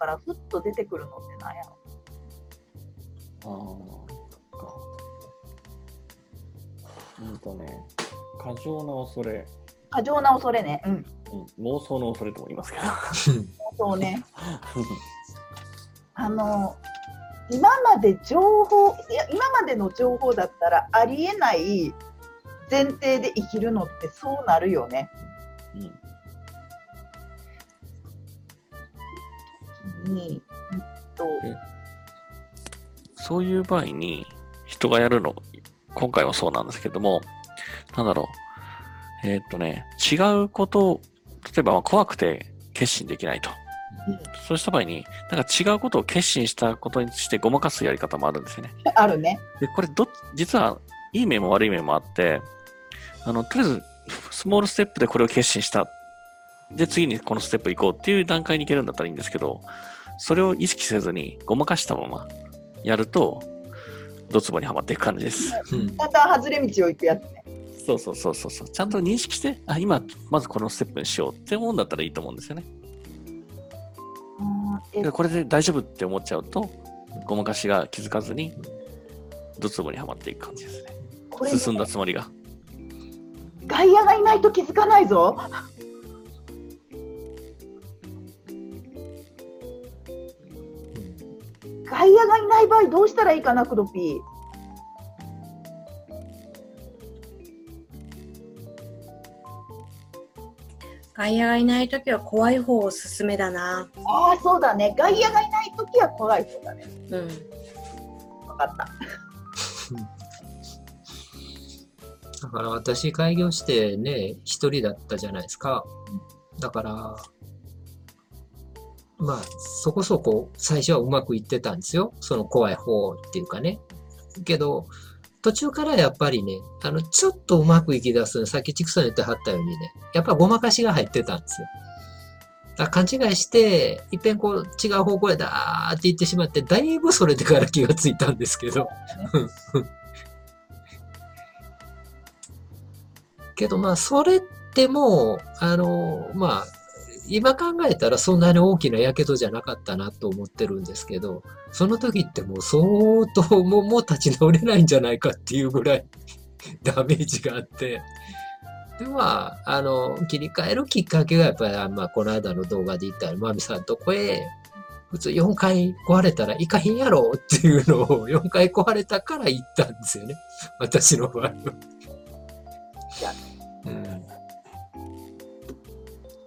からふっと出てくるのって何やろああ、そっか。うんとね、過剰な恐れ、過剰な恐れね。うん。うん、妄想の恐れとも言いますけど。そうね。あの、今まで情報、いや、今までの情報だったらありえない前提で生きるのってそうなるよね。うん、に、うんと、そういう場合に人がやるの、今回はそうなんですけども、なんだろう。えーっとね、違うことを、例えばまあ怖くて決心できないと。そうした場合に、なんか違うことを決心したことにしてごまかすやり方もあるんですよね。あるね。で、これどっ、実はいい面も悪い面もあって、あの、とりあえず、スモールステップでこれを決心した。で、次にこのステップ行こうっていう段階に行けるんだったらいいんですけど、それを意識せずにごまかしたままやると、ドツボにはまっていく感じです。うんだんだん外れ道を行くやつね。そうそうそうそうそう。ちゃんと認識して、あ、今、まずこのステップにしようって思うんだったらいいと思うんですよね。これで大丈夫って思っちゃうと、ごまかしが気づかずに、ドツボにはまっていく感じですね。これ、ね、進んだつもりが。外野がいないと気づかないぞ。外野がいない場合どうしたらいいかな、クドピー。外野がいないときは怖い方おすすめだな。ああ、そうだね。外野がいないときは怖いそうだね。うん。分かった。だから私開業してね、一人だったじゃないですか。だから、まあ、そこそこ最初はうまくいってたんですよ。その怖い方っていうかね。けど、途中からやっぱりね、あの、ちょっとうまくいき出すの、さっきチクさん言ってはったようにね、やっぱごまかしが入ってたんですよ。だ勘違いして、いっぺんこう違う方向へだーって言ってしまって、だいぶそれでから気がついたんですけど。けどまあ、それってもう、あの、まあ、今考えたらそんなに大きな火傷じゃなかったなと思ってるんですけど、その時ってもう相当もうもう立ち直れないんじゃないかっていうぐらい ダメージがあって、でまあ、あの、切り替えるきっかけがやっぱり、あまあ、この間の動画で言ったマミさんとこへ、普通4回壊れたらいかへんやろっていうのを4回壊れたから言ったんですよね。私の場合は。うん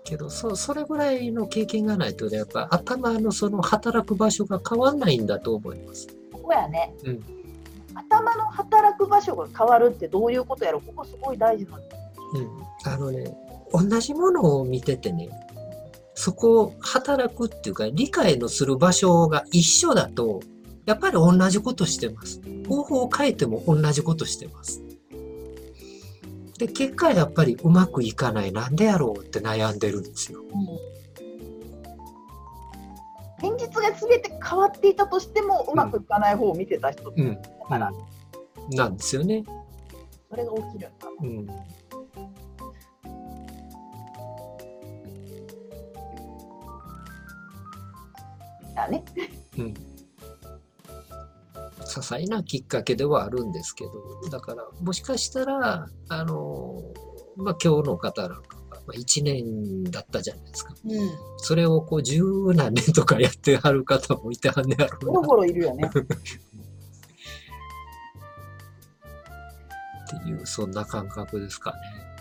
けど、そ、それぐらいの経験がないとね、やっぱ頭のその働く場所が変わんないんだと思います。ここやね。うん頭の働く場所が変わるってどういうことやろここすごい大事なんだ。うん。あのね、同じものを見ててね、そこを働くっていうか、理解のする場所が一緒だと、やっぱり同じことしてます。方法を変えても同じことしてます。で、結果やっぱりうまくいかない。なんでやろうって悩んでるんですよ。現実が全て変わっていたとしてもうまくいかない方を見てた人だうん。から、なんですよね。それが起きるんだ。うん。だね。うん。些細なきっかけではあるんですけど、だから、もしかしたら、あの、まあ、今日の方なんかは、まあ、1年だったじゃないですか。うん。それをこう、十何年とかやってはる方もいてはんねやろうなゴロゴロいるよね。っていう、そんな感覚ですかね。